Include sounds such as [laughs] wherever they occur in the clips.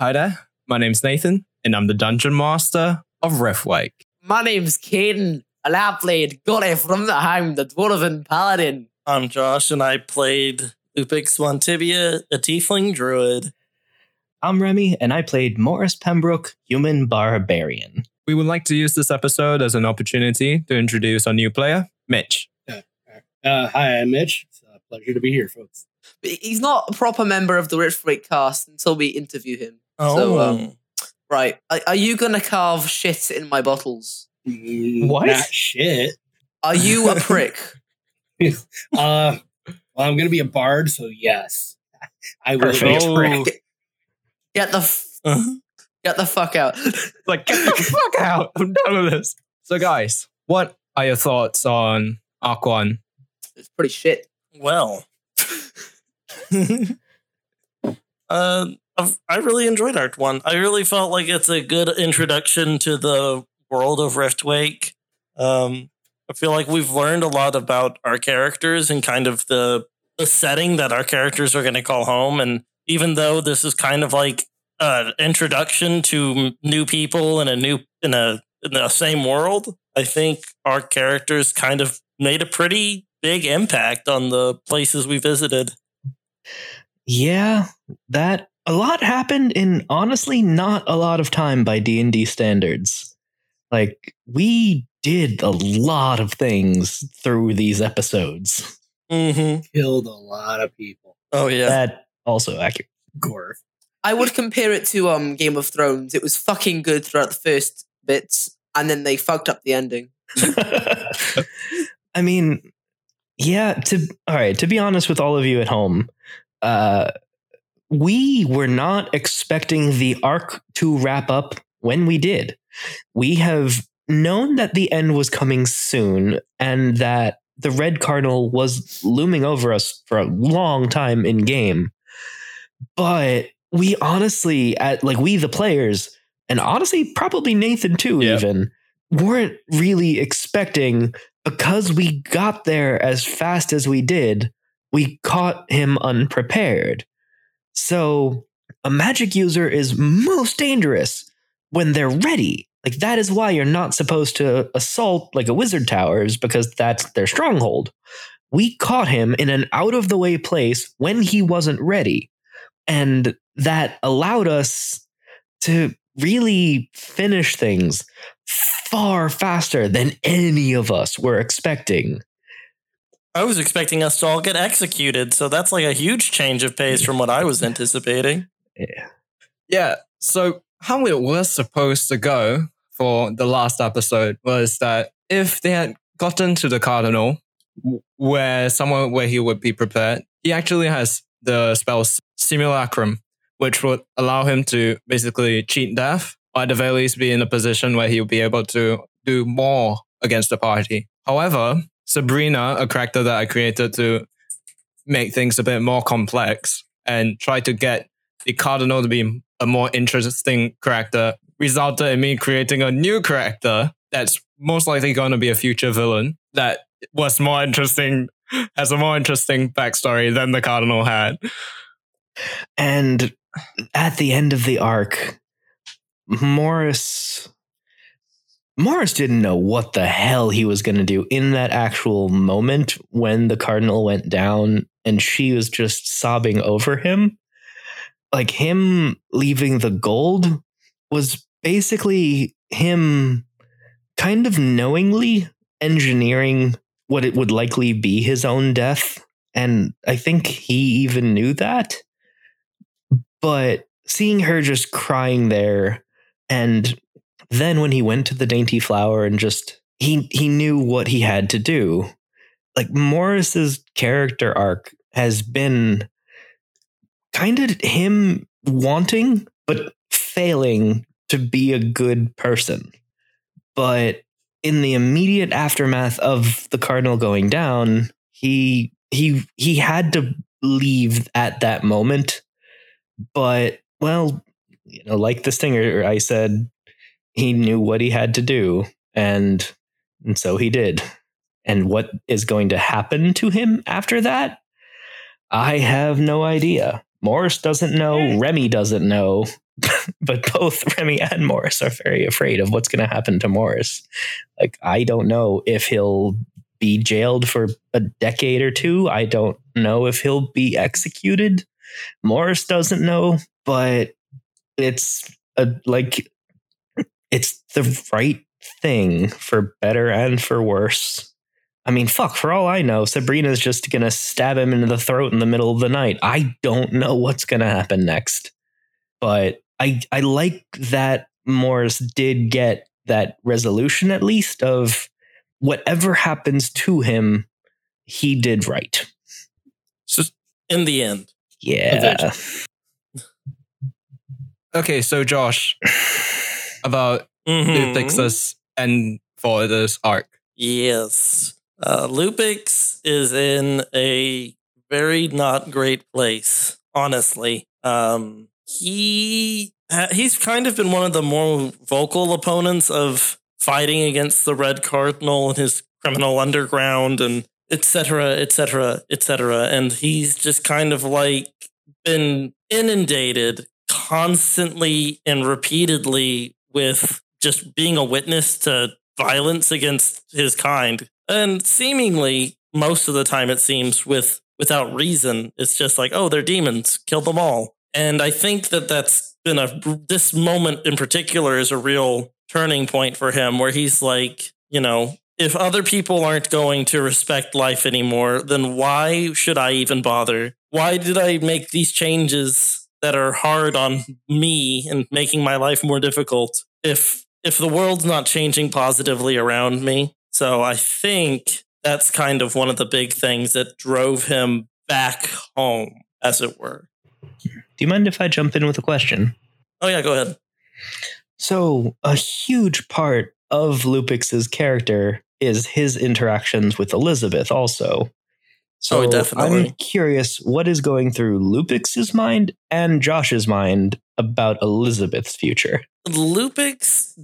Hi there, my name's Nathan, and I'm the Dungeon Master of Riftwake. My name's Caden, and I played Gore from the Hound, the Dwarven Paladin. I'm Josh, and I played Lupix Swantibia, a Tiefling Druid. I'm Remy, and I played Morris Pembroke, human barbarian. We would like to use this episode as an opportunity to introduce our new player, Mitch. Uh, hi, I'm Mitch. It's a pleasure to be here, folks. But He's not a proper member of the Riftwake cast until we interview him. Oh, So, um, right. Are, are you going to carve shit in my bottles? What? Not shit. Are you a [laughs] prick? Uh, well, I'm gonna be a bard, so yes, I will be a Perfect. prick. Get the f- Uh-huh. get the fuck out. Like, get the [laughs] fuck out! I'm done with this. So, guys, what are your thoughts on Arc One? it's pretty shit. well. uh, [laughs] I've, I really enjoyed Arc One. I really felt like it's a good introduction to the world of Riftwake. Um, I feel like we've learned a lot about our characters and kind of the the setting that our characters are going to call home. And even though this is kind of like an introduction to new people in a new in a in the same world, I think our characters kind of made a pretty big impact on the places we visited. Yeah, that a lot happened in honestly not a lot of time by D&D standards. Like we did a lot of things through these episodes. Mm-hmm. Killed a lot of people. Oh yeah. That also accurate. Gorf. I would compare it to um Game of Thrones. It was fucking good throughout the first bits, and then they fucked up the ending. [laughs] I mean, yeah, to all right, to be honest with all of you at home, uh we were not expecting the arc to wrap up when we did. We have known that the end was coming soon and that the red cardinal was looming over us for a long time in game. But we honestly at like we the players and honestly probably Nathan too Yep. even weren't really expecting because we got there as fast as we did, we caught him unprepared. So, a magic user is most dangerous when they're ready. Like, that is why you're not supposed to assault like a wizard towers because that's their stronghold. We caught him in an out of the way place when he wasn't ready. And that allowed us to really finish things far faster than any of us were expecting. I was expecting us to all get executed, so that's like a huge change of pace from what I was anticipating. Yeah. Yeah. So how it was supposed to go for the last episode was that if they had gotten to the cardinal, where somewhere where he would be prepared, he actually has the spell simulacrum, which would allow him to basically cheat death, or at the very least be in a position where he would be able to do more against the party. However, Sabrina, a character that I created to make things a bit more complex and try to get the cardinal to be a more interesting character resulted in me creating a new character that's most likely going to be a future villain that was more interesting has a more interesting backstory than the cardinal had. And at the end of the arc, Morris Morris didn't know what the hell he was going to do in that actual moment when the cardinal went down and she was just sobbing over him. Like him leaving the gold was basically him kind of knowingly engineering what it would likely be his own death. And I think he even knew that. But seeing her just crying there and then when he went to the dainty flower and just he he knew what he had to do. Like morris's character arc has been kind of him wanting but failing to be a good person. But in the immediate aftermath of the cardinal going down he he he had to leave at that moment. But well you know like the stinger i said he knew what he had to do and, and so he did and what is going to happen to him after that i have no idea Morris doesn't know, hmm. Remy doesn't know, [laughs] but both [laughs] Remy and Morris are very afraid of what's going to happen to Morris. Like, I don't know if he'll be jailed for a decade or two. I don't know if he'll be executed. Morris doesn't know, but it's a, like it's the right thing for better and for worse. I mean, fuck, for all I know, Sabrina's just going to stab him into the throat in the middle of the night. I don't know what's going to happen next. But I I like that Morris did get that resolution at least of whatever happens to him, he did right. So, In the end. Yeah. okay, so Josh, about Mhm. Lupix's and for this arc. Yes. Uh, Lupix is in a very not great place, honestly. Um, he he's kind of been one of the more vocal opponents of fighting against the Red Cardinal and his criminal underground and etc. etc. et cetera, et cetera. And he's just kind of like been inundated constantly and repeatedly with just being a witness to violence against his kind. And seemingly most of the time it seems with without reason. It's just like oh they're demons. Kill them all. And i think that that's been a this moment in particular is a real turning point for him where he's like you know if other people aren't going to respect life anymore then why should i even bother? Why did i make these changes that are hard on me and making my life more difficult if if the world's not changing positively around me. So I think that's kind of one of the big things that drove him back home, as it were. Do you mind if I jump in with a question? Oh yeah, go ahead. So, a huge part of Lupix's character is his interactions with Elizabeth also. So Oh, definitely. I'm curious what is going through Lupix's mind and Josh's mind about Elizabeth's future. Lupix,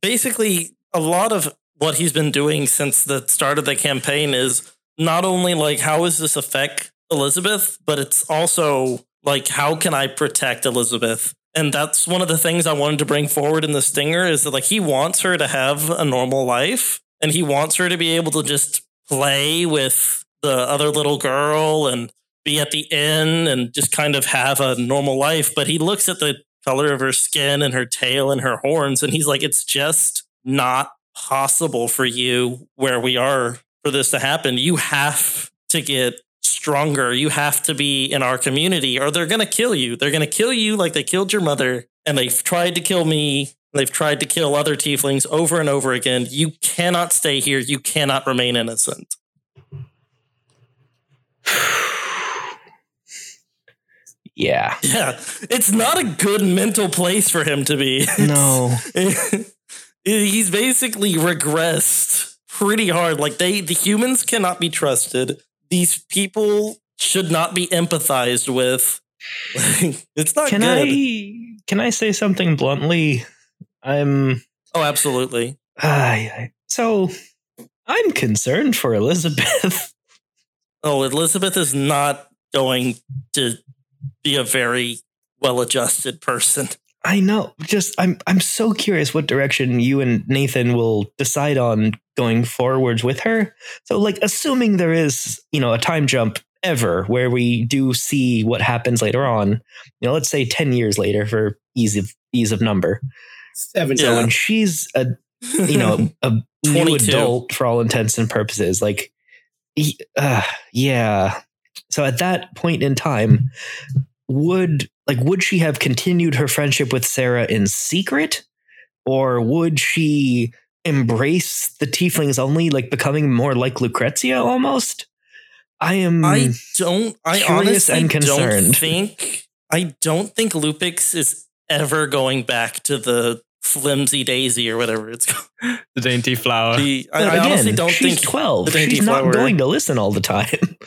basically, a lot of what he's been doing since the start of the campaign is not only like how does this affect Elizabeth, but it's also like how can I protect Elizabeth? And that's one of the things I wanted to bring forward in the stinger is that like he wants her to have a normal life and he wants her to be able to just play with the other little girl and be at the inn and just kind of have a normal life. But he looks at the color of her skin and her tail and her horns and he's like, it's just not possible for you where we are for this to happen. You have to get stronger. You have to be in our community or they're going to kill you. They're going to kill you like they killed your mother and they've tried to kill me. They've tried to kill other tieflings over and over again. You cannot stay here. You cannot remain innocent. Yeah. Yeah, it's not a good mental place for him to be. No. [laughs] he's basically regressed pretty hard. Like they, the humans cannot be trusted. These people should not be empathized with. [laughs] It's not Can good. I can I say something bluntly? I'm oh, absolutely. [sighs] I so I'm concerned for Elizabeth. [laughs] Oh, Elizabeth is not going to be a very well-adjusted person. I know. Just I'm I'm so curious what direction you and Nathan will decide on going forwards with her. So like assuming there is, you know, a time jump ever where we do see what happens later on, you know, let's say 10 years later for ease of ease of number. Seven. So Yeah. when she's a you know, [laughs] a new adult for all intents and purposes. Like, he- uh, yeah. So at that point in time, would like would she have continued her friendship with Sarah in secret, or would she embrace the tieflings only, like becoming more like Lucrezia almost? I am. I don't. I honestly and don't think. I don't think Lupix is ever going back to the flimsy daisy or whatever it's called. [laughs] The dainty flower. The, I, but I honestly don't she's think. twelve. the dainty She's not flower- going to listen all the time. [laughs]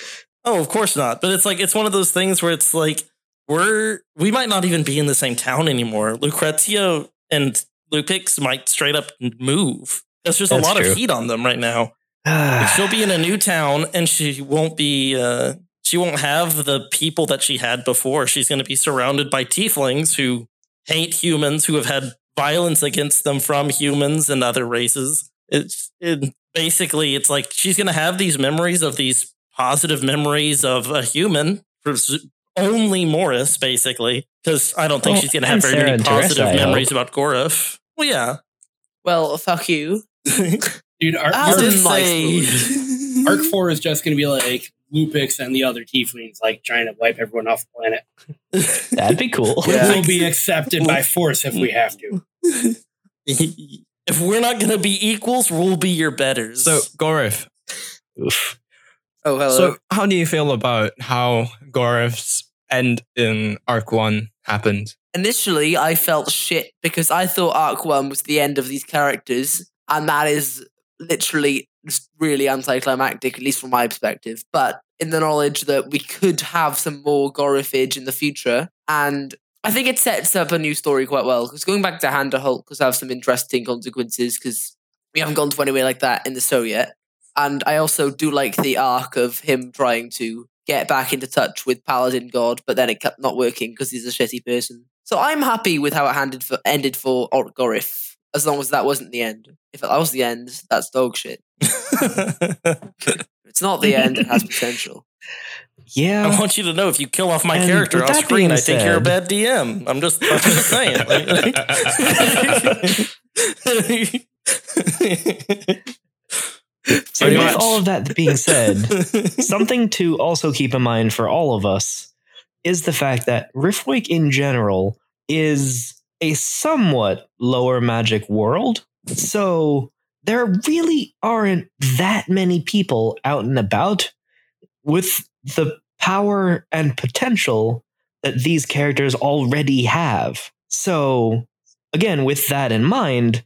Oh, of course not. But it's like it's one of those things where it's like we're we might not even be in the same town anymore. Lucrezia and Lupix might straight up move. There's just That's a lot true. of heat on them right now. [sighs] She'll be in a new town and she won't be uh she won't have the people that she had before. She's going to be surrounded by tieflings who hate humans, who have had violence against them from humans and other races. It's it, basically it's like she's going to have these memories of these positive memories of a human, pres- only Morris, basically, because I don't think Well, she's going to have very Sarah many and Teresa, positive memories about Gorif. Well, yeah. Well, fuck you. [laughs] Dude, Arc, As Arc, in, like, Arc 4 is just going to be like Lupix and the other tieflings, like trying to wipe everyone off the planet. [laughs] That'd be cool. Yeah. We'll be [laughs] accepted by force if we have to. [laughs] if we're not going to be equals, we'll be your betters. So, Gorif, Oof. Oh, hello. so how do you feel about how Gorif's end in Arc 1 happened? Initially, I felt shit because I thought Arc 1 was the end of these characters, and that is literally really anticlimactic, at least from my perspective. But in the knowledge that we could have some more Gorifage in the future, and I think it sets up a new story quite well. Because going back to Handa Hulk does have some interesting consequences because we haven't gone to anywhere like that in the show yet. And I also do like the arc of him trying to get back into touch with Paladin God, but then it kept not working because he's a shitty person. So I'm happy with how it handed for, ended for Or- Gorif, as long as that wasn't the end. If that was the end, that's dog shit. It's not the end; it has potential. Yeah. I want you to know if you kill off my And character with off screen, I think you're a bad DM. I'm just, I'm just saying. So [laughs] Pretty with much. all of that being said, something to also keep in mind for all of us is the fact that Riftwake in general is a somewhat lower magic world. So there really aren't that many people out and about with the power and potential that these characters already have. So, again, with that in mind,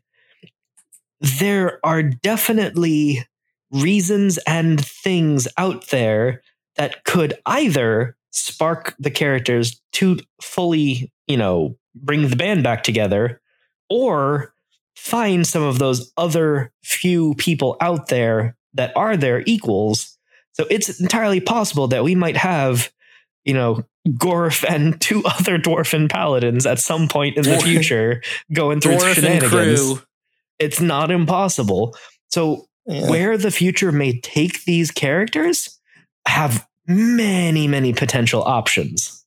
there are definitely reasons and things out there that could either spark the characters to fully, you know, bring the band back together or find some of those other few people out there that are their equals. So it's entirely possible that we might have, you know, Gorf and [laughs] two other dwarfen paladins at some point in the future going through Dwarf shenanigans. crew. It's not impossible. So Yeah. where the future may take these characters have many, many potential options.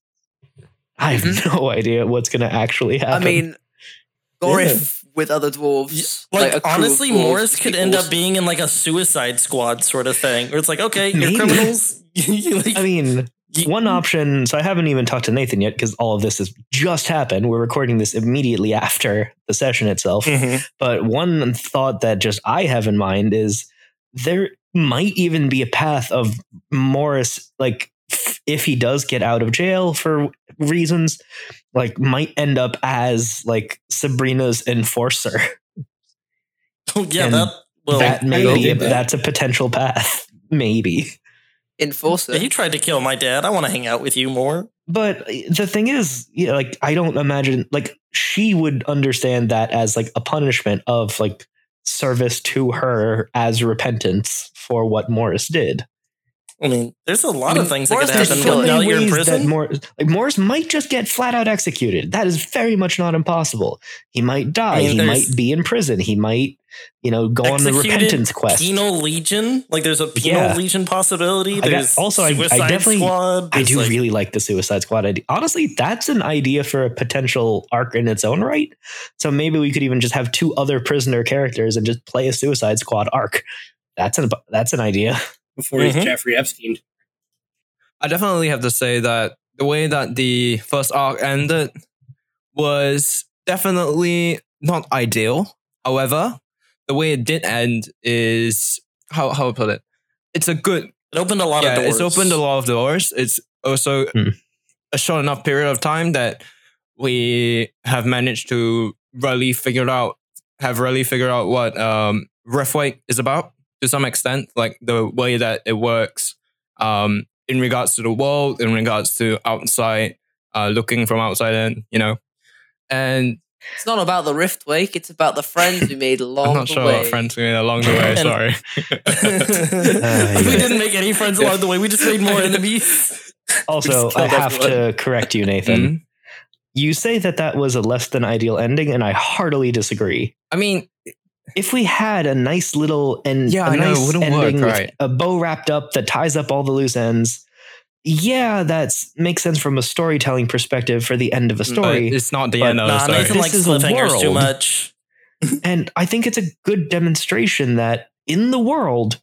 I have mm-hmm. no [laughs] idea what's going to actually happen. I mean, Gorif with other dwarves. Like, a crew of honestly, dwarves Morris could end up being in like a Suicide Squad sort of thing, where it's like, okay, you're Maybe. criminals. [laughs] You, like, I mean, you- one option. So I haven't even talked to Nathan yet because all of this has just happened. We're recording this immediately after the session itself. Mhm. But one thought that just I have in mind is there might even be a path of Morris, like f- if he does get out of jail for reasons, like might end up as like Sabrina's enforcer. [laughs] Oh, yeah, And that. Well, that I may be that- that's a potential path, [laughs] maybe. Enforcer. he tried to kill my dad. I want to hang out with you more. But uh, the thing is, you know, like I don't imagine like she would understand that as like a punishment of like service to her as repentance for what Morris did. I mean, there's a lot I mean, of things that could happen so now you're in prison. Mor- like Morris might just get flat out executed. That is very much not impossible. He might die. I mean, he might be in prison. He might, you know, go on the repentance quest. Penal Legion, like there's a penal Yeah. Legion possibility. I There's also, I- I definitely- Squad. I do like- really like the Suicide Squad idea. Honestly, that's an idea for a potential arc in its own right. So maybe we could even just have two other prisoner characters and just play a Suicide Squad arc. That's an that's an idea. [laughs] Before he's Mhm. Jeffrey Epstein. I definitely have to say that the way that the first arc ended was definitely not ideal. However, the way it did end is how how to put it. It's a good It opened a lot yeah. of doors. It's opened a lot of doors. It's also Hmm. a short enough period of time that we have managed to really figure out have really figured out what um Riftwake is about to some extent, like the way that it works. Um, in regards to the world, in regards to outside, uh, looking from outside in, you know. And It's not about the Riftwake. It's about the friends we made [laughs] along I'm not the sure way. what friends we made along the way. And- [laughs] Sorry. [laughs] we didn't make any friends along the way. We just made more enemies. Also, I have everyone. to correct you, Nathan. Mhm. You say that that was a less than ideal ending, and I heartily disagree. I mean, If we had a nice little and Yeah, a I know, it nice wouldn't work, ending with right. a bow wrapped up that ties up all the loose ends, yeah, that makes sense from a storytelling perspective for the end of a mm, but story. it's not the end of the Nah, story. Nathan This likes is a cliffhangers too much. [laughs] And I think it's a good demonstration that in the world,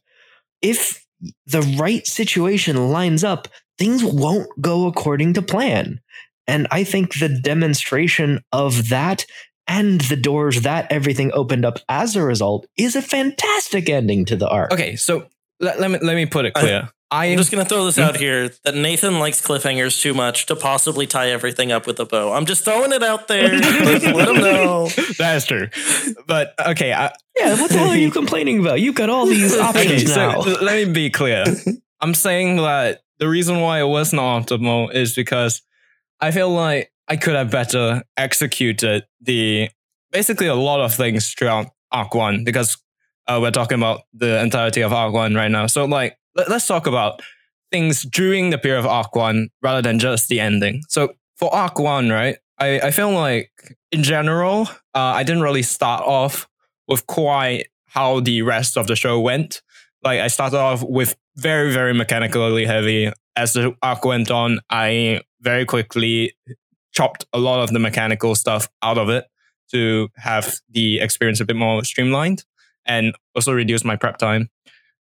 if the right situation lines up, things won't go according to plan. And I think the demonstration of that and the doors that everything opened up as a result is a fantastic ending to the arc. Okay, so let, let me let me put it uh, clear. I, I'm just gonna throw this out [laughs] here that Nathan likes cliffhangers too much to possibly tie everything up with a bow. I'm just throwing it out there. Let him know. [laughs] that is true. But okay, I, Yeah, what the hell are you complaining about? You've got all these [laughs] okay. options So now. l- let me be clear. I'm saying that the reason why it was not optimal is because I feel like I could have better executed the basically a lot of things throughout Arc One because uh, we're talking about the entirety of Arc One right now. So like, let, let's talk about things during the period of Arc One rather than just the ending. So for Arc One, right, I, I feel like in general, uh, I didn't really start off with quite how the rest of the show went. Like I started off with very, very mechanically heavy. As the arc went on, I very quickly chopped a lot of the mechanical stuff out of it to have the experience a bit more streamlined and also reduce my prep time.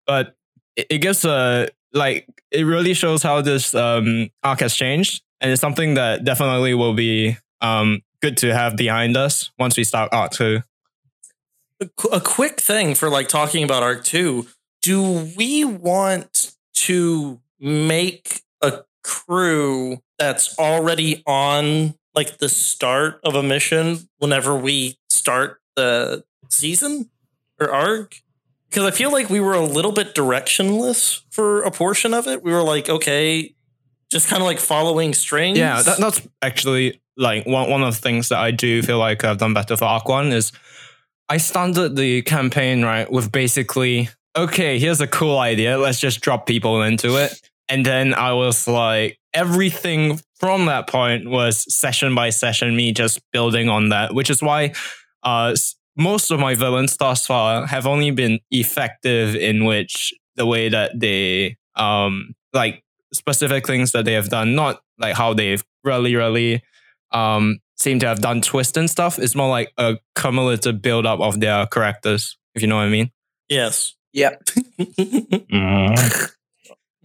But it, it gives a like it really shows how this um, arc has changed, and it's something that definitely will be um, good to have behind us once we start arc two. a qu- a quick thing for like talking about arc 2 do we want to make a crew that's already on like the start of a mission whenever we start the season or arc. Because i feel like we were a little bit directionless for a portion of it. We were like okay just kind of like following strings. Yeah, that, that's actually like one, one of the things that I do feel like I've done better for Arc One is I started the campaign right with basically okay, here's a cool idea, let's just drop people into it, and then I was like everything from that point was session by session me just building on that, which is why uh, most of my villains thus far have only been effective in which the way that they um like specific things that they have done, not like how they've really, really um seem to have done twist and stuff. It's more like a cumulative build up of their characters, if you know what I mean. yes Yep. [laughs] Mm.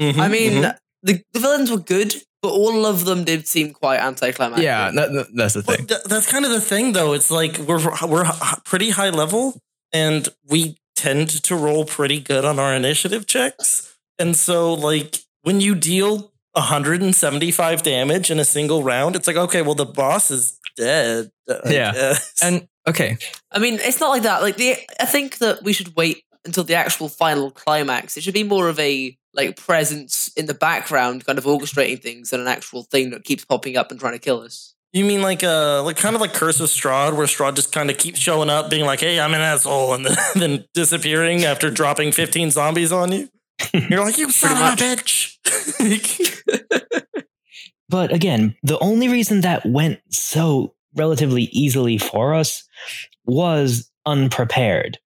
Mhm, I mean, mhm. The, the villains were good, but all of them did seem quite anticlimactic. yeah, that, that- that's the thing. th- that's kind of the thing, though. It's like we're we're pretty high level, and we tend to roll pretty good on our initiative checks. And so, like when you deal 175 damage in a single round, it's like okay, well the boss is dead. I Yeah. guess. And okay, I mean, it's not like that. Like the, I think that we should wait until the actual final climax. It should be more of a like presence in the background, kind of orchestrating things, than an actual thing that keeps popping up and trying to kill us. you mean like uh like kind of like Curse of Strahd, where Strahd just kind of keeps showing up, being like, "Hey, I'm an asshole," and then, [laughs] then disappearing after dropping 15 zombies on you. [laughs] You're like, "You son of a bitch." [laughs] But again, the only reason that went so relatively easily for us was unprepared.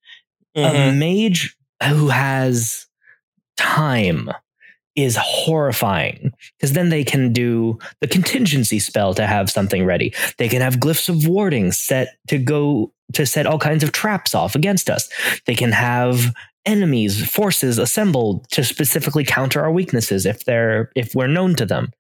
Mhm. A mage who has time is horrifying because then they can do the contingency spell to have something ready. They can have glyphs of warding set to go to set all kinds of traps off against us. They can have enemies, forces assembled to specifically counter our weaknesses if they're if we're known to them.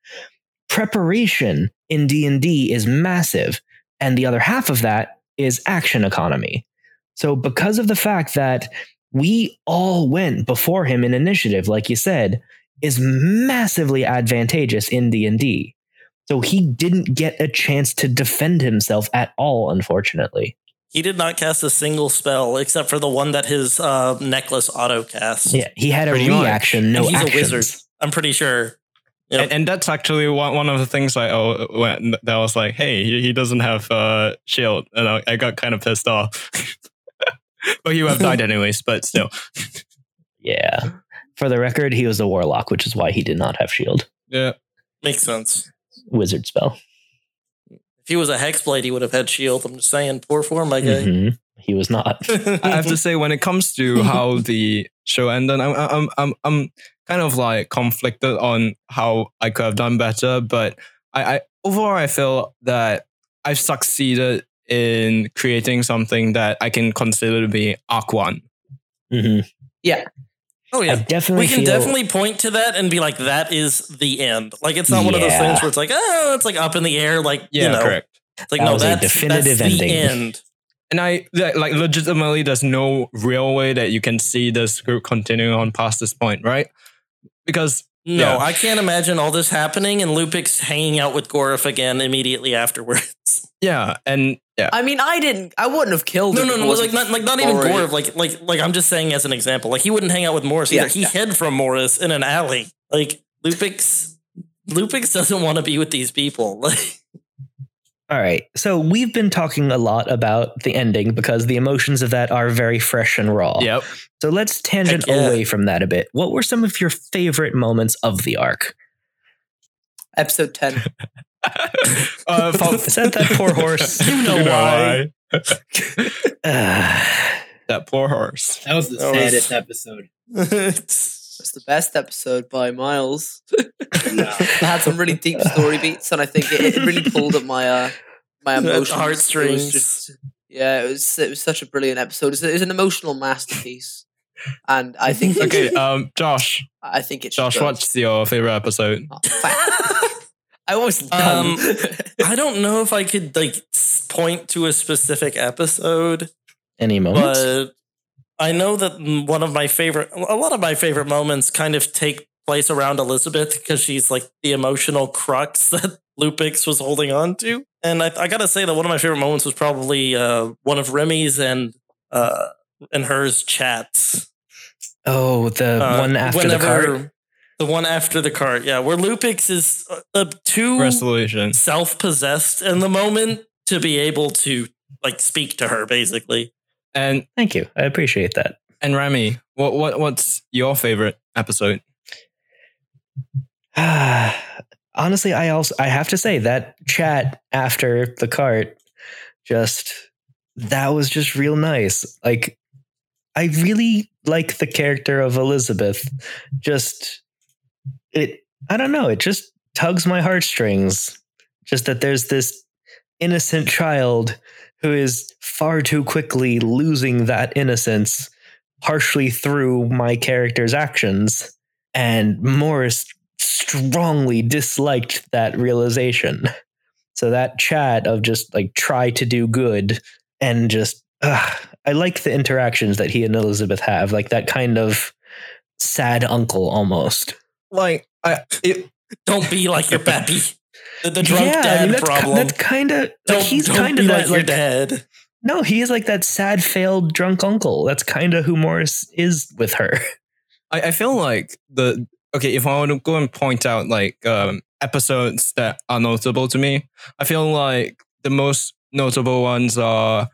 Preparation in D&D is massive and the other half of that is action economy. So because of the fact that we all went before him in initiative like you said is massively advantageous in D&D. So he didn't get a chance to defend himself at all unfortunately. He did not cast a single spell except for the one that his uh, necklace auto cast. Yeah, he had a Pretty much. reaction, no and he's actions. a wizard. I'm pretty sure. Yep. And, and that's actually one, one of the things I oh when that was like, hey, he, he doesn't have uh, shield, and I, I got kind of pissed off. [laughs] but he would have died [laughs] anyways. But still, Yeah. For the record, he was a warlock, which is why he did not have shield. yeah. Makes sense. Wizard spell. If he was a hexblade, he would have had shield. I'm just saying, poor form, my guy. Mhm. He was not. [laughs] I have to say, when it comes to how [laughs] the show ended, I'm I'm I'm I'm kind of like conflicted on how I could have done better. But I, I overall I feel that I've succeeded in creating something that I can consider to be arc one. Mhm. oh I yeah. definitely We can feel, definitely point to that and be like, that is the end. Like it's not one of those things where it's like, oh, it's like up in the air. Like, Yeah, you know, correct. it's like, That no, was a that's, definitive that's the ending. end. And I like like, legitimately, there's no real way that you can see this group continuing on past this point, right? Because No, Yeah. I can't imagine all this happening and Lupix hanging out with Gorif again immediately afterwards. [laughs] yeah, and yeah, I mean, I didn't. I wouldn't have killed No, him. no, if no. Like not, like not even already- Gorif. Like, like, like I'm just saying as an example. Like he wouldn't hang out with Morris either. Yeah, he yeah. hid from Morris in an alley. Like Lupix, Lupix [laughs] doesn't want to be with these people. [laughs] Like, All right. So we've been talking a lot about the ending because the emotions of that are very fresh and raw. yep. So let's tangent yeah. away from that a bit. What were some of your favorite moments of the arc? Episode ten. [laughs] [laughs] uh, for- Is that that poor horse? [laughs] You know why. Ah, [sighs] that poor horse. That was the That was- saddest episode. It's the best episode by miles. [laughs] No. [laughs] It had some really deep story beats, and I think it, it really pulled at my uh, my [laughs] emotions. Heartstrings. just- yeah, it was it was such a brilliant episode. It was, it was an emotional masterpiece, and I think Okay, should- um, Josh, I think it. Josh, go. what's your favorite episode? Oh. I was Um. I don't know if I could like point to a specific episode, any moments? But I know that one of my favorite, a lot of my favorite moments kind of take place around Elizabeth because she's like the emotional crux [laughs] that Lupix was holding on to. And I, I gotta say that one of my favorite moments was probably uh, one of Remy's and uh, and hers chats. oh, the Uh, one after the cart. The one after the cart, yeah, where Lupix is uh, uh, too Resolution. self-possessed in the moment to be able to like speak to her basically And Thank you. I appreciate that. and Remy, what what what's your favorite episode? [sighs] Honestly, I also I have to say that chat after the cart just that was just real nice. Like I really like the character of Elizabeth. Just it I don't know, it just tugs my heartstrings. Just that there's this innocent child who is far too quickly losing that innocence partially through my character's actions and Morris strongly disliked that realization. So that chat of just like try to do good and just ugh, I like the interactions that he and Elizabeth have, like that kind of sad uncle almost. Like I it, don't be like your pappy [laughs] the, the drunk I dad mean, that's, ki- problem that's kind of like he's kind of like that your like dad no, he is like that sad failed drunk uncle. That's kind of who Morris is with her. I, I feel like the okay if I want to go and point out like um, episodes that are notable to me, I feel like the most notable ones are,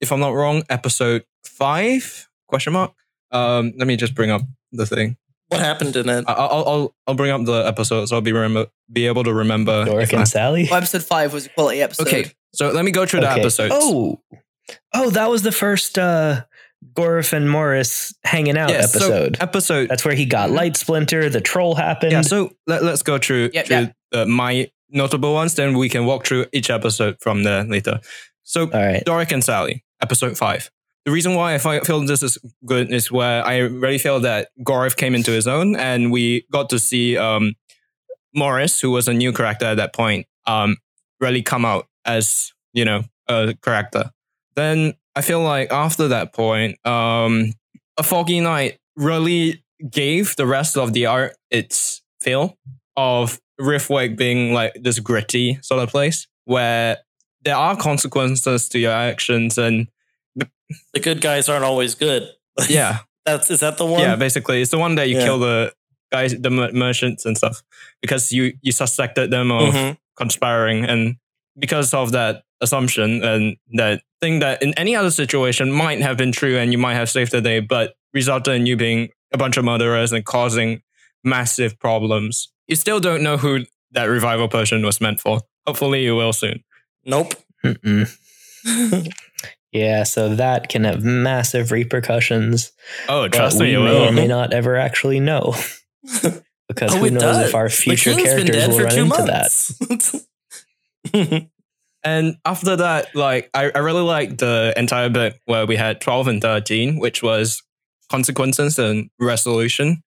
if I'm not wrong, episode five question mark. Um, let me just bring up the thing. What happened in it I- I'll I'll I'll bring up the episode so I'll be remember be able to remember. Doric if I- and Sally. Well, episode five was a quality episode. okay, so let me go through the Okay. episodes. Oh, oh, that was the first uh, Gorf and Morris hanging out Yeah, so episode. episode That's where he got Light Splinter. The troll happened. Yeah, so let, us go through, Yep, through yep. Uh, my notable ones, then we can walk through each episode from there later. So, All right. Doric and Sally, episode five. The reason why I feel this is good is where I really feel that Gorif came into his own, and we got to see um, Morris, who was a new character at that point, um, really come out as you know a character. Then I feel like after that point, um, a Foggy Night really gave the rest of the art its feel of Riftwake being like this gritty sort of place where there are consequences to your actions and the good guys aren't always good [laughs] yeah that's is that the one yeah basically it's the one that you Yeah. kill the guys, the merchants and stuff, because you you suspected them of Mhm. conspiring, and because of that assumption and that thing that in any other situation might have been true, and you might have saved the day, but resulted in you being a bunch of murderers and causing massive problems. You still don't know who that revival potion was meant for. Hopefully, you will soon. Nope. [laughs] Yeah, so that can have massive repercussions. Oh, trust me, we may will. or may not ever actually know. [laughs] because Oh, who knows does. if our future characters will for run two into that. months. [laughs] And after that, like I, I really liked the entire bit where we had 12 and 13, which was consequences and resolution.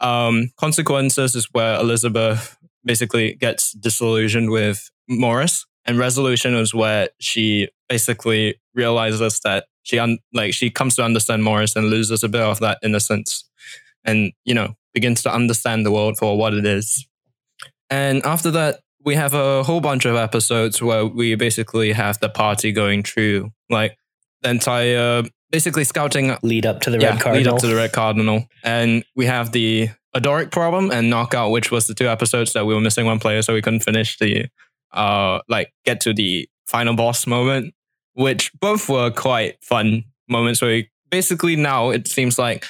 Um, consequences is where Elizabeth basically gets disillusioned with Morris, and resolution is where she basically realizes that she un- like she comes to understand Morris and loses a bit of that innocence, and you know begins to understand the world for what it is. And after that, we have a whole bunch of episodes where we basically have the party going through like the entire basically scouting Lead up to the yeah, Red Cardinal. lead up to the red cardinal and we have the adoric problem and knockout which was the two episodes that we were missing one player so we couldn't finish the uh like get to the final boss moment which both were quite fun moments where we, basically now it seems like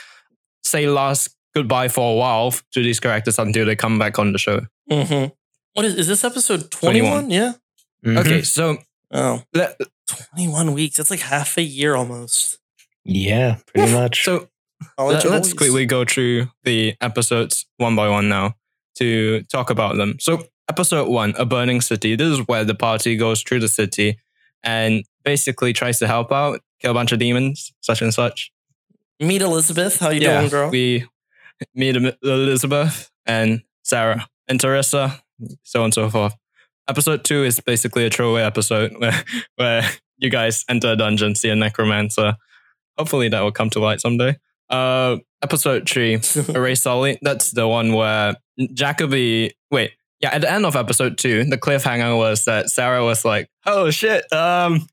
say last goodbye for a while to these characters until they come back on the show Mhm. What is, is this episode 21? 21. Yeah. Mhm. okay so Oh, let, 21 weeks. That's like half a year almost. Yeah, pretty much. so I'll let Let, you us boys. quickly go through the episodes one by one now to talk about them. So, episode one, A Burning City. This is where the party goes through the city and basically tries to help out, kill a bunch of demons, such and such. Meet Elizabeth. How you doing, girl? we meet Elizabeth and Sarah and Teresa, so on and so forth. Episode two is basically a throwaway episode [laughs] where, where you guys enter a dungeon, see a necromancer. Hopefully, that will come to light someday. Uh, episode three, [laughs] Erase Solly. That's the one where Jacoby. Wait, yeah. At the end of episode two, the cliffhanger was that Sarah was like, "Oh shit, um,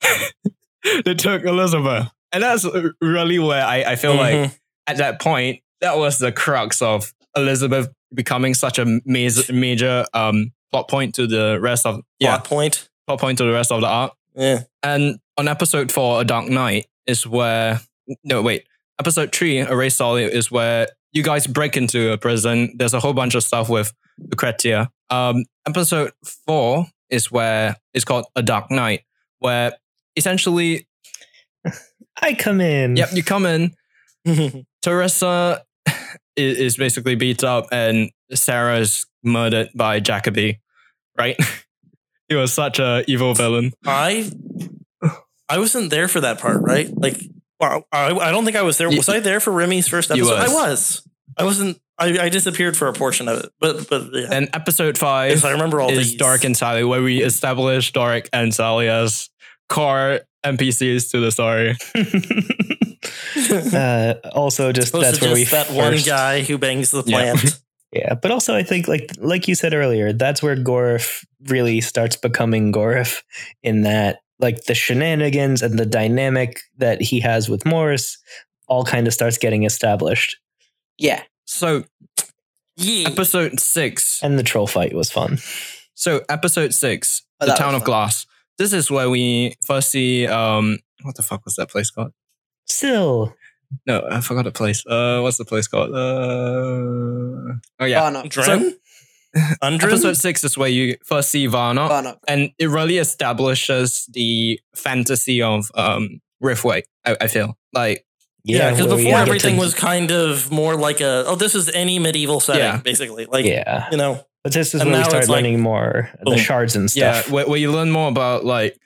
[laughs] they took Elizabeth," and that's really where I, I feel like Mhm. at that point that was the crux of Elizabeth becoming such a major, major um plot point to the rest of yeah Plot point. plot point to the rest of the arc. Yeah. And on episode four, A Dark Knight, is where no wait, episode three, Erase Solly, is where you guys break into a prison. There's a whole bunch of stuff with Lucretia. Um, episode four is where it's called A Dark Knight, where essentially, [laughs] I come in. yep, you come in, [laughs] Teresa is, is basically beat up, and Sarah is murdered by Jacoby, right? [laughs] he was such a evil villain. I I wasn't there for that part, right? Like, well, I, I don't think I was there. You- Was I there for Remy's first You episode? I was. was. I wasn't. I, I disappeared for a portion of it, but but yeah. And episode five Yes, I remember all is these. Doric and Sally, where we establish Doric and Sally as core NPCs to the story. [laughs] uh, also, just that's to where we just that one guy who bangs the Yeah. plant. [laughs] Yeah, but also I think like like you said earlier, that's where Gorif really starts becoming Gorif in that like the shenanigans and the dynamic that he has with Morris all kind of starts getting established. Yeah. So yeah. episode six. And the troll fight was fun. So episode six, Oh, the town of fun. glass. This is where we first see um what the fuck was that place called? Still, No, I forgot the place. Uh what's the place called? Uh oh yeah. Varnock. Dren? Undren? [laughs] Episode six is where you first see Varnock. Varnock. and it really establishes the fantasy of um Riftwake. I, I feel like Yeah, because where we before everything to- was kind of more like a oh, this is any medieval setting, Yeah. basically. Like yeah. you know, But this is And where we now start it's like, learning more the shards and yeah, stuff. where, where you learn more about like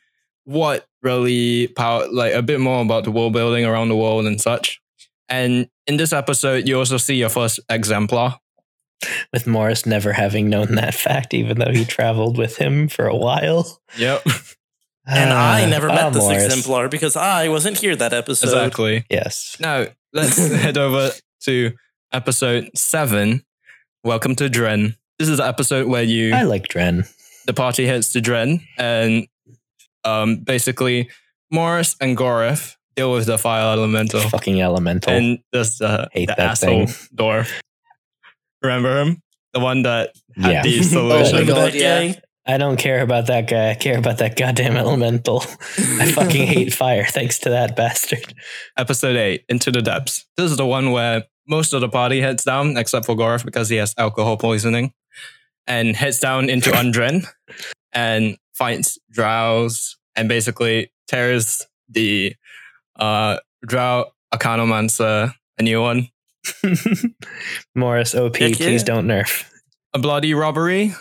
what really power, like a bit more about the world building around the world and such. And in this episode, you also see your first exemplar. With Morris never having known that fact, even though he traveled with him for a while. Yep, [laughs] and I Ah, never ah, met this Morris. exemplar because I wasn't here that episode. exactly. Yes. Now let's [laughs] head over to episode seven. Welcome to Dren. This is the episode where you I like Dren. the party heads to Dren, and um, basically Morris and Gorif deal with the fire elemental, Fucking elemental. and there's the, Hate the that asshole thing. dwarf. Remember him? The one that had Yeah. the [laughs] Oh my solution. God, yeah. I don't care about that guy. I care about that goddamn elemental. I fucking [laughs] hate fire thanks to that bastard. Episode 8, Into the Depths. This is the one where most of the party heads down, except for Gorf because he has alcohol poisoning, and heads down into [laughs] Undren and fights Drows and basically tears the uh, Drow Arcanomancer a new one. [laughs] Morris OP, Heck yeah. please don't nerf. A bloody robbery.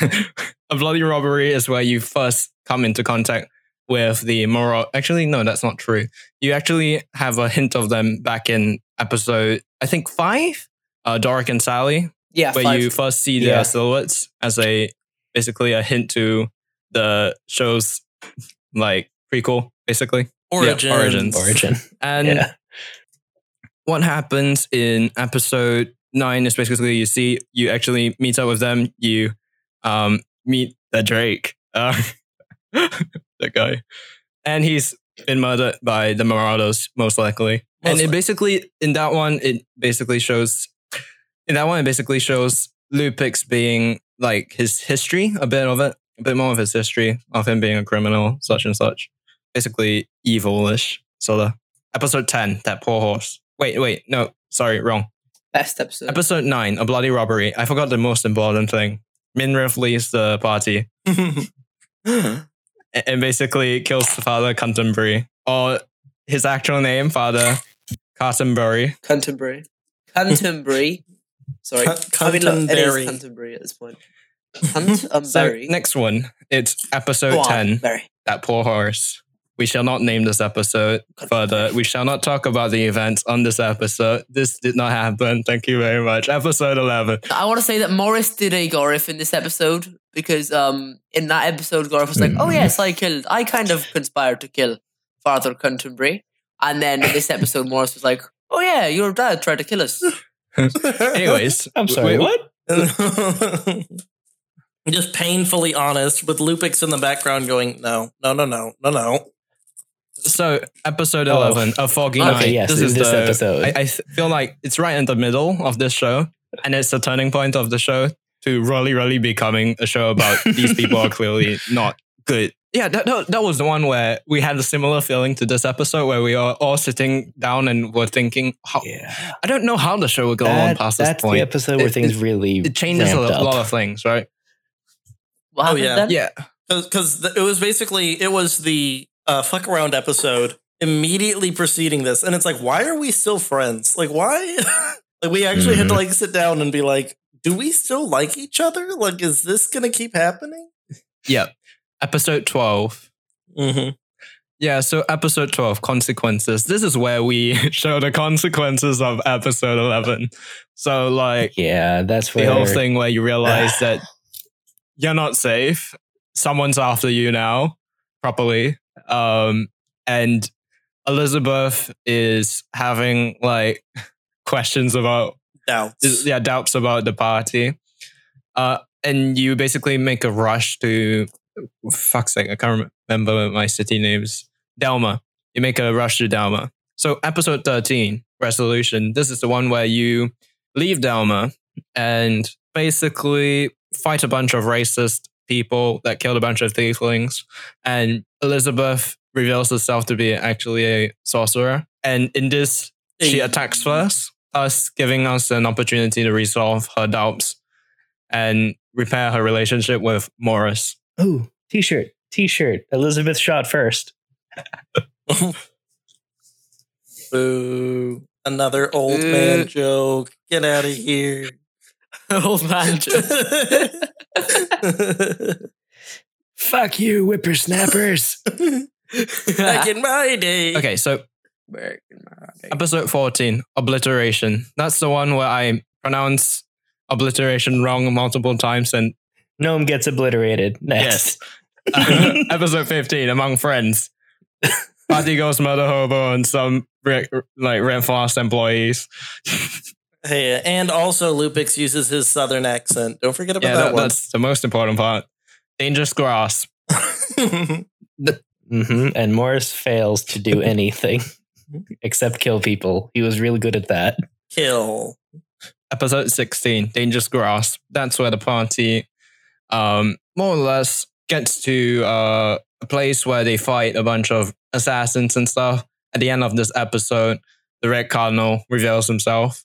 [laughs] a bloody robbery is where you first come into contact with the moral. Actually, no, that's not true. You actually have a hint of them back in episode, I think five, uh, Doric and Sally, Yeah, where five. you first see their Yeah. silhouettes as a basically a hint to the show's like prequel, basically Origins. origins. Origin. And Yeah. what happens in episode nine is basically you see you actually meet up with them you um meet the drake uh [laughs] that guy. And he's been murdered by the marauders most likely. And Most it likely. basically in that one it basically shows in that one it basically shows lupix being like his history a bit of it a bit more of his history of him being a criminal such and such. Basically evil-ish. Sort of episode 10 that poor horse. Wait wait no sorry wrong. Best episode. episode 9 a bloody robbery. I forgot the most important thing minrith leaves the party [laughs] and basically kills the father Canterbury or his actual name father Canterbury Canterbury. Canterbury. Sorry. Cunt- I mean, look, it Canterbury. at this point. so next one it's episode on, 10 Barry. that poor horse we shall not name this episode further. We shall not talk about the events on this episode. This did not happen. Thank you very much. Episode 11. I want to say that Morris did a Gorif in this episode because um in that episode Gorif was like, "Oh yes, I killed. I kind of conspired to kill Father Canterbury," and then in this episode Morris was like, "Oh yeah, your dad tried to kill us." [laughs] Anyways, I'm sorry, we- what? [laughs] Just painfully honest with Lupix in the background going, no, no, no, no, no, no. So, episode Oh. 11, A Foggy Okay, Night. yes, this is this the, episode. I, I feel like it's right in the middle of this show, and it's the turning point of the show to really, really becoming a show about [laughs] these people are clearly not good. Yeah, that, that, that was the one where we had a similar feeling to this episode where we are all sitting down and we're thinking, how, Yeah. I don't know how the show will go on past this point. that's point. the episode where It- things it- really it changes a ramped up. lot of things, right? What Oh, yeah. then? Yeah. Because it was basically, it was the uh, fuck around episode immediately preceding this. And it's like, why are we still friends? Like, why? [laughs] like, we actually had to like sit down and be like, do we still like each other? Like, is this going to keep happening? Yeah. Episode 12. Mm-hmm. Yeah, so episode 12, consequences. This is where we [laughs] show the consequences of episode 11. So, like, Yeah, that's the whole thing where you realize [sighs] that you're not safe. Someone's after you now, properly. Um, and Elizabeth is having, like, [laughs] questions about Doubts. yeah doubts about the party. Uh and you basically make a rush to fuck's sake i can't remember my city names delma you make a rush to delma so episode 13 resolution. This is the one where you leave delma and basically fight a bunch of racist people that killed a bunch of tieflings and elizabeth reveals herself to be actually a sorcerer and in this she attacks first, us giving us an opportunity to resolve her doubts and repair her relationship with Morris. Ooh, t-shirt, t-shirt. Elizabeth shot first. [laughs] Boo. Another old Boo. man joke. Get out of here. [laughs] Old man. [laughs] Fuck you, whippersnappers. [laughs] Back in my day. Okay, so American Marathi. episode 14, obliteration. That's the one where I pronounce obliteration wrong multiple times and Gnome gets obliterated. Next. Uh, episode 15, among friends. Party goes murder hobo and some re- like reinforced employees. Hey, and also Lupix uses his southern accent. Don't forget about Yeah, that, that, that's the most important part. Dangerous grass. [laughs] one. hmm And Morris fails to do anything [laughs] except kill people. He was really good at that. Kill. episode 16, Dangerous Grass. That's where the party um, more or less gets to uh, a place where they fight a bunch of assassins and stuff. At the end of this episode, the Red Cardinal reveals himself.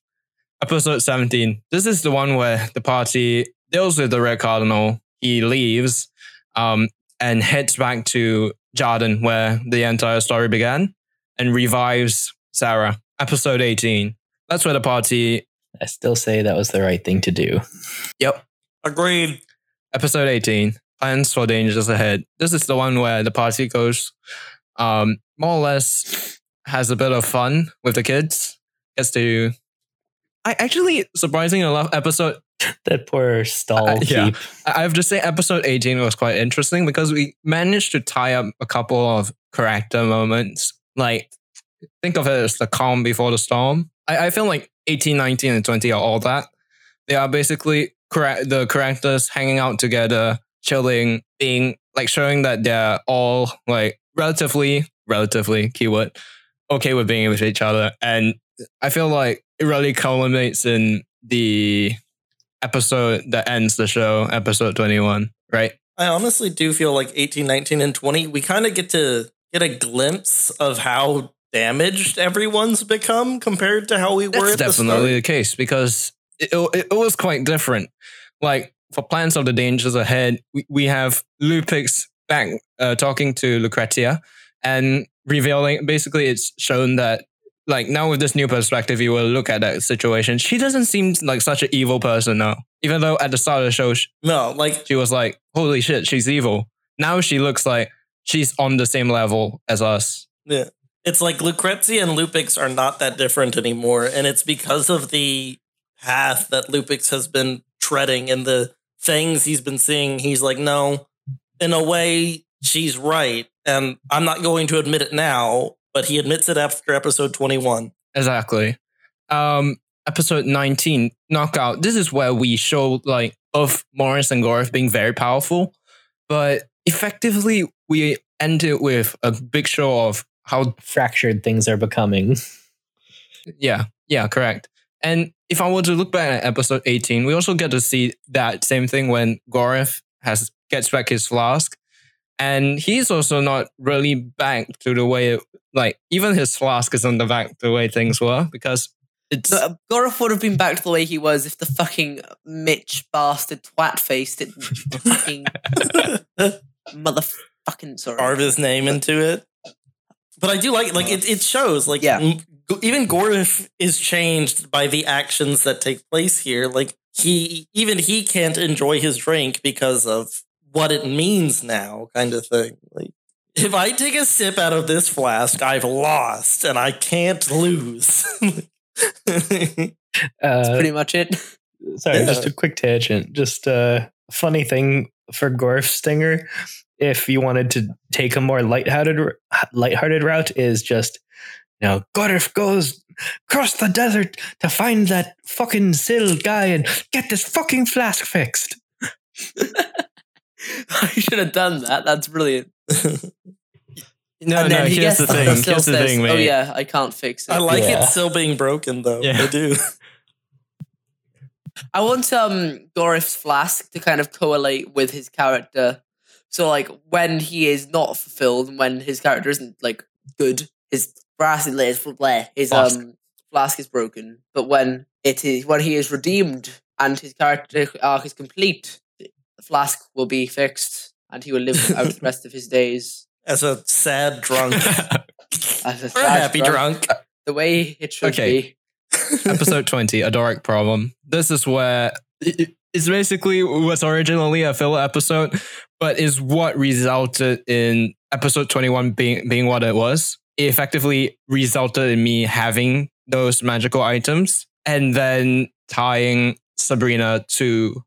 Episode 17. This is the one where the party deals with the Red Cardinal. He leaves um, and heads back to Jarden, where the entire story began, and revives Sarah. Episode 18. That's where the party. I still say that was the right thing to do. Yep. Agreed. Episode 18. Plans for Dangers Ahead. This is the one where the party goes, um, more or less, has a bit of fun with the kids. Gets to. I actually, surprisingly enough, episode [laughs] That poor stall Uh, yeah. I have to say, episode 18 was quite interesting because we managed to tie up a couple of character moments. Like, think of it as the calm before the storm. I, I feel like 18, 19, and 20 are all that. They are basically correct the characters hanging out together, chilling, being like showing that they're all like relatively, relatively keyword, okay with being with each other. And I feel like it really culminates in the episode that ends the show, episode 21, right? I honestly do feel like 18, 19, and 20, we kind of get to get a glimpse of how damaged everyone's become compared to how we were That's at the start. definitely start. the case because it, it, it was quite different. Like for Plans of the Dangers Ahead, we, we have Lupix back uh, talking to Lucretia and revealing basically it's shown that like now with this new perspective you will look at that situation she doesn't seem like such an evil person now even though at the start of the show she, No, like, she was like holy shit she's evil now she looks like she's on the same level as us yeah. It's like Lucrezia and Lupix are not that different anymore. And it's because of the path that Lupix has been treading and the things he's been seeing. He's like, no, in a way, she's right. And I'm not going to admit it now, but he admits it after episode 21. Exactly. Um, episode 19, Knockout. This is where we show like both Morris and Gorf being very powerful, but effectively we end it with a big show of how Fractured things are becoming. [laughs] yeah, yeah, correct. And if I were to look back at episode 18, we also get to see that same thing when Gorif has gets back his flask. And he's also not really back to the way like even his flask isn't the back the way things were because it's But uh, Goroth would have been back to the way he was if the fucking Mitch bastard twat face didn't fucking [laughs] motherfucking sorry. carve his name into it. But I do like like it. It shows like Yeah. even Gorif is changed by the actions that take place here. Like he even he can't enjoy his drink because of what it means now, kind of thing. Like if I take a sip out of this flask, I've lost and I can't lose. [laughs] That's Uh, pretty much it. sorry, Yeah. just a quick tangent. Just a funny thing for Gorf Stinger. If you wanted to take a more lighthearted, lighthearted route, is just you know, Gorf goes across the desert to find that fucking Sill guy and get this fucking flask fixed. [laughs] [laughs] I should have done that. That's brilliant. [laughs] no, and no, he here's gets the thing. and still Here's the says, thing, Oh yeah, I can't fix it. I like Yeah. it still being broken though. Yeah. I do. [laughs] I want um Gorif's flask to kind of correlate with his character. So like when he is not fulfilled, when his character isn't like good, his brass is flare, his Flask. um flask is broken. But when it is when he is redeemed and his character arc is complete, the flask will be fixed and he will live out the rest of his days [laughs] As a sad drunk. [laughs] as a or a sad happy drunk. the way it should Okay. be. [laughs] episode 20 a Doric problem this is where it's basically was originally a filler episode but is what resulted in episode 21 being being what it was it effectively resulted in me having those magical items and then tying sabrina to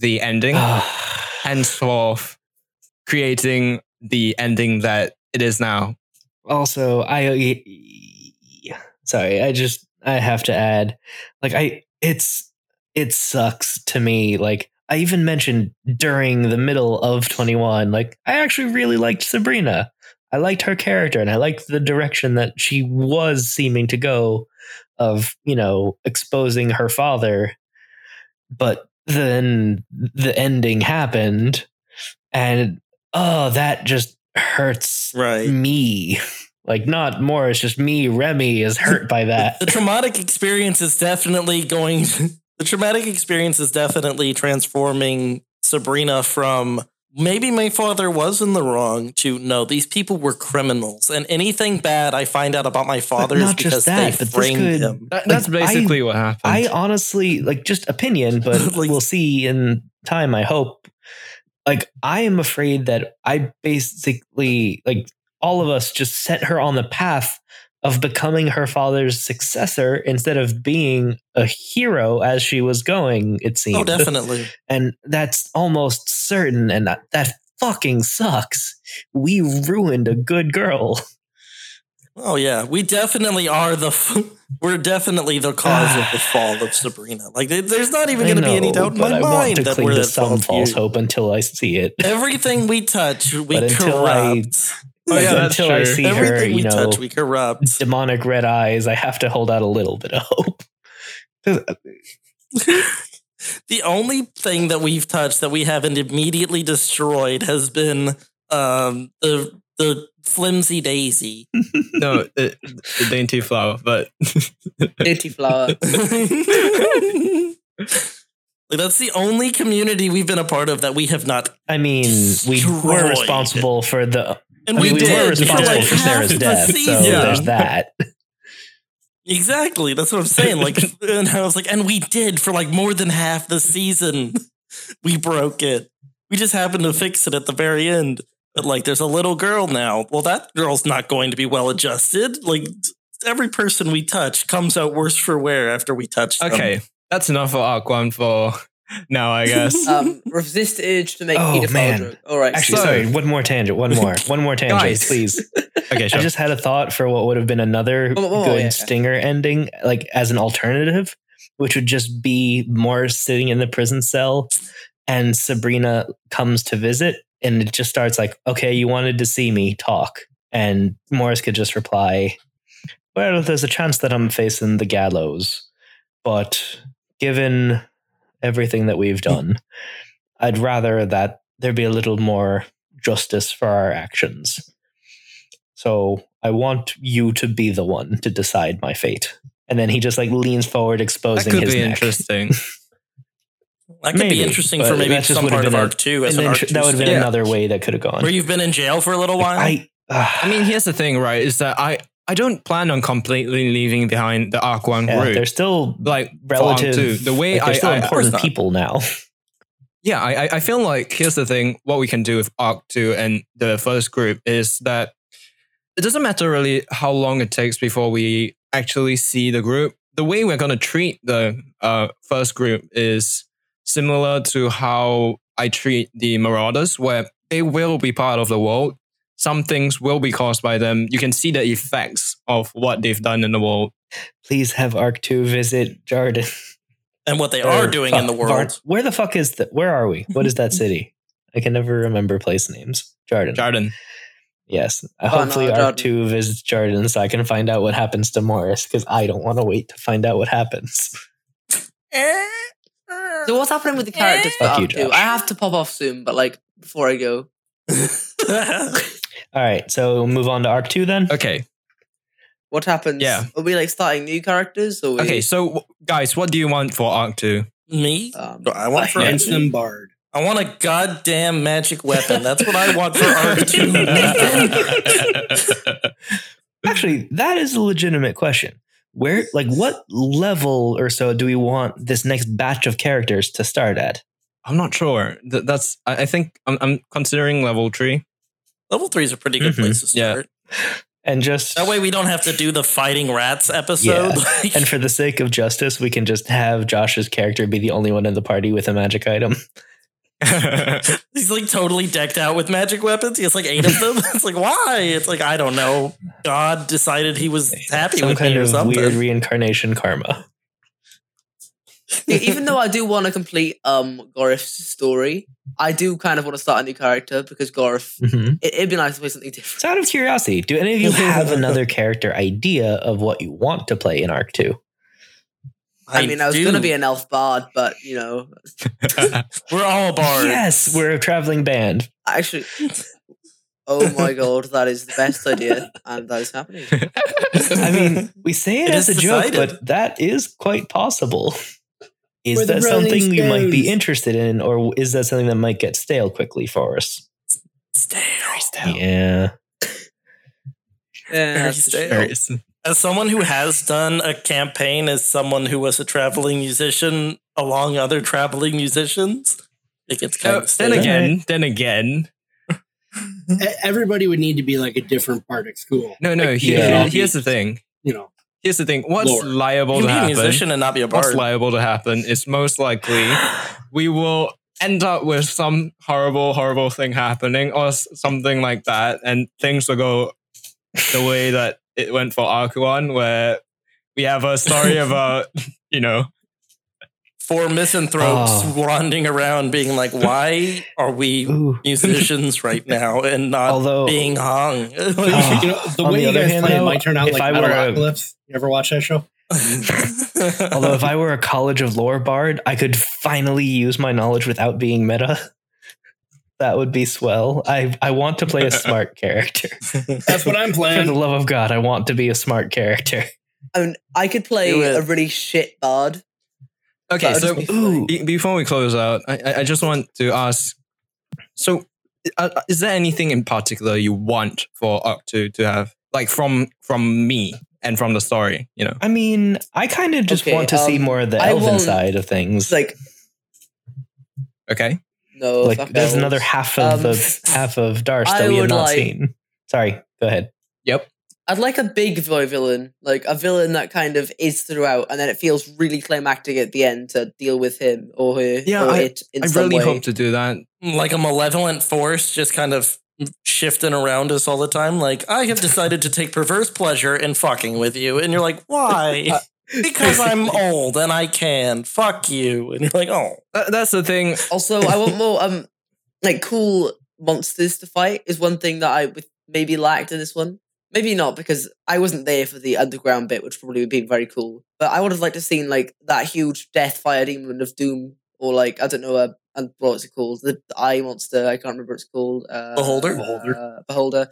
the ending [sighs] henceforth creating the ending that it is now. Also i sorry i just i have to add like i it's it sucks to me like i even mentioned during the middle of 21 like i actually really liked sabrina. I liked her character and i liked the direction that she was seeming to go of you know exposing her father. But then the ending happened, and oh, that just hurts Right. me. Like not more it's just me, Remy is hurt by that. The traumatic experience is definitely going. [laughs] the traumatic experience is definitely transforming Sabrina from maybe my father was in the wrong to know these people were criminals, and anything bad I find out about my father is because that, they framed could- him. That- that's Like, I- basically what happened. I honestly like just opinion, but [laughs] Like- we'll see in time. I hope. Like I am afraid that I basically like all of us just set her on the path of becoming her father's successor instead of being a hero as she was going. It oh, seems. Oh, [laughs] definitely. and that's almost certain, and that that fucking sucks. We ruined a good girl. [laughs] Oh yeah, we definitely are the. F- [laughs] we're definitely the cause of the [sighs] fall of Sabrina. Like, there's not even going to be any doubt in my I mind want to that cling we're to at some false hope until I see it. Everything we touch, we But corrupt. Oh, yeah, that's until I true. see her, Everything we you know, touch, we corrupt. demonic red eyes, I have to hold out a little bit of hope. [laughs] the only thing that we've touched that we haven't immediately destroyed has been um, the the flimsy daisy. no, the, the dainty flower, but [laughs] Dainty flower. like [laughs] that's the only community we've been a part of that we have not, I mean, we were responsible for the. And I we, mean, we, did were for responsible like for half Sarah's the death, so season. Yeah. there's that. Exactly. That's what I'm saying. Like, [laughs] and I was like, and we did for like more than half the season. [laughs] We broke it. We just happened to fix it at the very end. But like, there's a little girl now. Well, that girl's not going to be well adjusted. Like, every person we touch comes out worse for wear after we touch them. okay, that's enough for Arc One for now, I guess. [laughs] Um, resist urge to make Oh, pedophile man. joke. All right. Actually, So- sorry, one more tangent. One more. [laughs] One more tangent, Guys. please. [laughs] okay, sure. I just had a thought for what would have been another Oh, oh, oh, good yeah. stinger ending, like as an alternative, which would just be Morris sitting in the prison cell and Sabrina comes to visit and it just starts like, okay, you wanted to see me talk. And Morris could just reply, well, there's a chance that I'm facing the gallows. But given everything that we've done, I'd rather that there be a little more justice for our actions. So I want you to be the one to decide my fate. And then he just like leans forward, that exposing could his be neck. interesting. [laughs] That could be interesting for maybe some part of arc two as an arc that would have been Yeah. another way that could have gone. Where you've been in jail for a little while. I, uh, I mean, here's the thing, right? Is that I I don't plan on completely leaving behind the Arc One yeah, they're still Like relative. Two, the way like, they're I, still I important not. people now. [laughs] yeah, I, I- I feel like here's the thing: what we can do with Arc Two and the first group is that it doesn't matter really how long it takes before we actually see the group. The way we're going to treat the uh, first group is similar to how I treat the Marauders, where they will be part of the world. Some things will be caused by them. You can see the effects of what they've done in the world. Please have Arc Two visit Jordan. and what they are Or, doing in the world. Var- where the fuck is the? Where are we? What is that [laughs] city? I can never remember place names. Jordan. Jordan. Yes. Uh, oh, Hopefully, no, Arc Two visits Jordan, so I can find out what happens to Morris because I don't want to wait to find out what happens. So what's happening with the characters Fuck you, Josh. I have to pop off soon, but like before I go, [laughs] [laughs] All right, so we'll move on to Arc Two then. Okay. what happens? Yeah. Are we like starting new characters or we, Okay. So, guys, what do you want for Arc Two? Me? Um, I want for Handsome [laughs] bard. I want a goddamn magic weapon. That's what I want for arc two. [laughs] Actually, that is a legitimate question. Where, like, what level or so do we want this next batch of characters to start at? I'm not sure. Th- That's. I I think I'm, I'm considering level three. Level three is a pretty good Mhm. place to Yeah. start. And just That way we don't have to do the fighting rats episode. Yeah. Like, and for the sake of justice, we can just have Josh's character be the only one in the party with a magic item. [laughs] [laughs] he's like totally decked out with magic weapons. He has like eight of them. [laughs] it's like why? It's like I don't know. God decided he was happy Some with kind me or of something. weird reincarnation karma. [laughs] Even though I do want to complete um Gorif's story, I do kind of want to start a new character because Gorif. Mhm. It, it'd be nice to play something different. So, out of curiosity, do any of you [laughs] have another character idea of what you want to play in Arc Two? I, mean, I was going to be an elf bard, but you know, [laughs] We're all bards. Yes, we're a traveling band. actually, oh my god, that is the best idea, and that is happening. I mean, we say it, It as a is joke, but that is quite possible. Is that Rolling something you might be interested in, or is that something that might get stale quickly for us? Stale. Yeah. Yeah, Very stale. sure. Very As someone who has done a campaign as someone who was a traveling musician along other traveling musicians, it gets kind Oh, of [laughs] then again, then again, Everybody would need to be like a different part of school. no, no. Like, Here, Yeah. here's the thing. You know, Here's the thing. What's Lore. liable You to can be a happen? musician and not be a part. What's liable to happen is most likely [gasps] we will end up with some horrible, horrible thing happening or s- something like that, and things will go the way that it went for Arc One, where we have a story [laughs] about, you know, Four misanthropes Oh. wandering around being like, why are we Ooh. musicians [laughs] right now and not Although, being hung? Uh, [laughs] you know the On way the you other guys hand, play it might turn out if like I were a- You ever watch that show? [laughs] although if I were a College of Lore bard, I could finally use my knowledge without being meta. That would be swell. I I want to play a smart character. That's what I'm playing. For the love of God, I want to be a smart character. I mean, I could play a really shit bard. Okay, so be funny. Ooh. be- before we close out, I, I- I just want to ask. So, uh, is there anything in particular you want for Arc Two to have, like from from me and from the story? You know, I mean, I kind of just Okay, want to see um, more of the I elven side of things. Like okay. no, like there's elves. another half of Um, the half of Darst I that we have not like- seen. Sorry, go ahead. I'd like a big boy villain, like a villain that kind of is throughout, and then it feels really climactic at the end to deal with him or her Yeah, or I- it in I some really way. hope to do that. like a malevolent force just kind of shifting around us all the time. Like, I have decided to take perverse pleasure in fucking with you. And you're like, why? [laughs] because I'm old and I can. Fuck you. And you're like, oh. That- That's the thing. Also, I want more um like cool monsters to fight is one thing that I would maybe lacked in this one. Maybe not because I wasn't there for the underground bit, which probably would be very cool. But I would have liked to seen like that huge death fire demon of doom, or like I don't know, uh, and what's it called? The, the eye monster. I can't remember what it's called. Uh, Beholder? Beholder. Uh, beholder.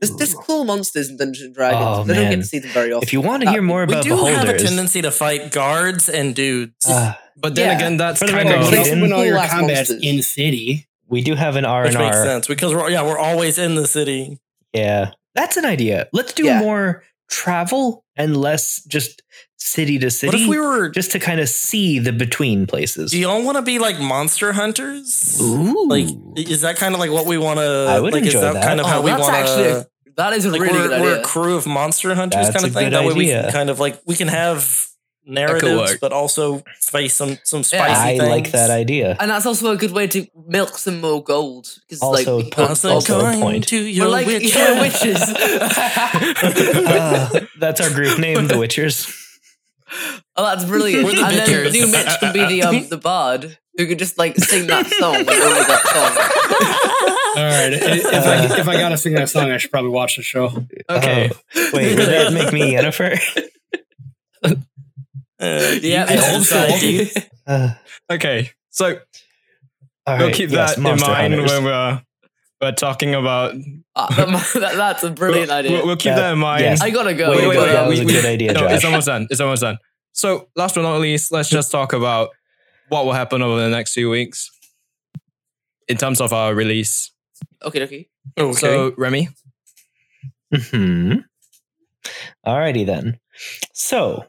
There's, there's cool monsters in Dungeons and Dragons. Oh, they don't get to see them very often. If you want to hear more We about we do have a tendency to fight guards and dudes. uh, But then Yeah. again, that's For kind of But Caden- also when all your Cool-ass combat's monsters. in city. we do have an R which and makes sense because we're, yeah, we're always in the city. Yeah, that's an idea. Let's do Yeah. more travel and less just city to city. What city, if we were. just to kind of see the between places. do y'all want to be like monster hunters? Ooh, Like, is that kind of like what we want to? I would like, enjoy is that, that. kind of Oh, how we that's want to? That is a Like really we're, good we're a crew of monster hunters That's kind a of thing. good That way we can kind of like we can have narratives, but also face some some spicy Yeah. I things. like that idea. and that's also a good way to milk some more gold. Because Also, like, we po- Also, Also a point. to We're your like witch. yeah, witches. [laughs] Uh, that's our group name, the Witchers. [laughs] oh, that's brilliant. The and then new Mitch can be the um the bard who could just like sing that song, like, only that [laughs] All right. i- If I if I gotta sing that song, I should probably watch the show. okay. Oh, wait, would that make me Yennefer? Uh, Yeah, you it's old school. Uh, Okay. So all we'll right, keep yes, that in mind Hunters. when we're we're talking about. Ah, that- [laughs] that- that's a brilliant we'll, idea. We'll, we'll keep That- that in mind. yes. I gotta go. Wait, wait, wait, wait, that was we- a we- good idea, No, it's almost done. It's almost done. So, last but not least, let's just talk about what will happen over the next few weeks in terms of our release. Okay, okay. Okay. So, Remy, Hmm. Alrighty then. So,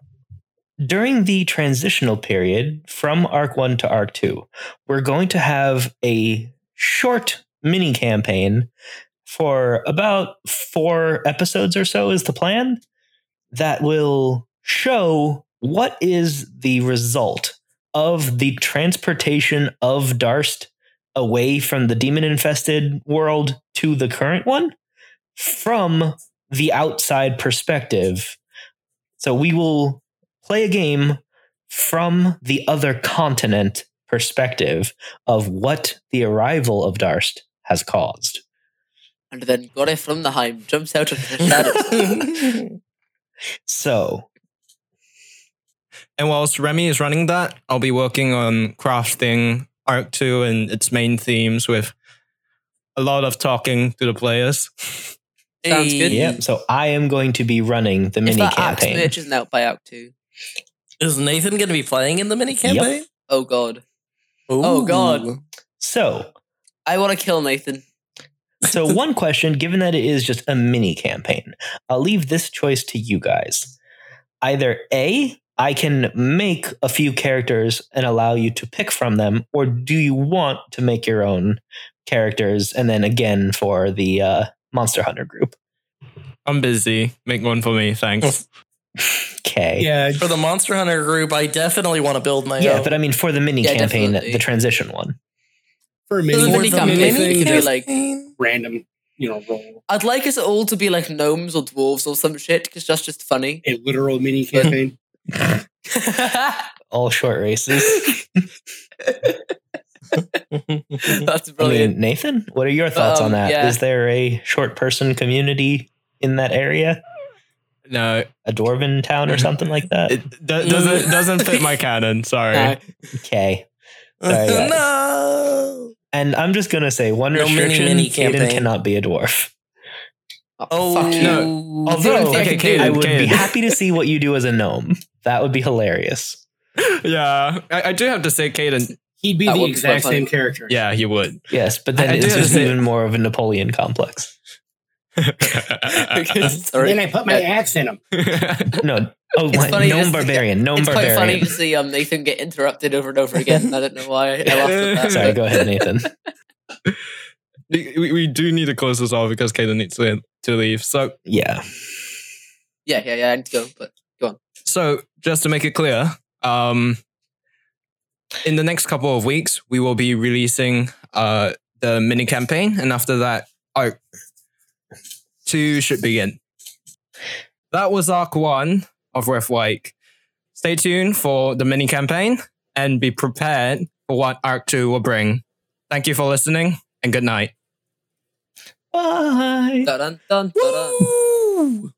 during the transitional period from Arc 1 to Arc 2, we're going to have a short mini campaign for about four episodes or so, is the plan, that will show what is the result of the transportation of Darst away from the demon infested world to the current one from the outside perspective. So we will play a game from the other continent perspective of what the arrival of Darst has caused. And then Gore from the Heim jumps out of the shadows. [laughs] [laughs] So, and And whilst Remy is running that, I'll be working on crafting Arc 2 and its main themes with a lot of talking to the players. Sounds good. Hey. Yep. So I am going to be running the mini that campaign. bitch isn't out by Act 2. Is Nathan going to be playing in the mini campaign? Oh god. Oh, God. So, I want to kill Nathan. so [laughs] one question, given that it is just a mini campaign, I'll leave this choice to you guys. Either A, I can make a few characters and allow you to pick from them, or do you want to make your own characters and then again for the uh, Monster Hunter group? I'm busy. Make one for me, thanks. [laughs] Okay. Yeah, For the Monster Hunter group, I definitely want to build my Yeah, own. but I mean for the mini Yeah, campaign, definitely. the transition one. for a For the mini, mini for campaign, mini you thing, could do, like- random, you know, roll I'd like us all to be like gnomes or dwarves or some shit because that's just funny. a literal mini [laughs] campaign. All short races. [laughs] that's I brilliant. mean, Nathan, what are your thoughts on Um, that? Is yeah. there a short person community in that area? No, A dwarven town or something like that? it do- doesn't doesn't fit my canon. Sorry. No. Okay. Sorry, [laughs] guys. no. And I'm just gonna say one No mini, restriction: mini Caden cannot be a dwarf. Oh, fuck oh, you. no. Although I okay, can Caden, I would be happy to see what you do as a gnome. That would be hilarious. Yeah, I, I do have to say, Caden. He'd be That the would be exact same character. Yeah, he would. Yes, but then I- I it's just say- even more of a Napoleon complex. [laughs] [laughs] Sorry. Then I put my axe in him. [laughs] No, oh, It's my, funny, gnome it's- barbarian, gnome it's quite funny to see um, Nathan get interrupted over and over again. I don't know why I laughed at that. Sorry, go ahead, Nathan. we, we do need to close this off because Caden needs to, to leave. So Yeah, Yeah, yeah, yeah. I need to go, but go on. So, just to make it clear, um, in the next couple of weeks, we will be releasing uh, the mini campaign, and after that, Arc Two should begin. That was Arc One of Ref Riftwake. Stay tuned for the mini campaign and be prepared for what Arc Two will bring. Thank you for listening, and good night. bye. dun dun dun dun.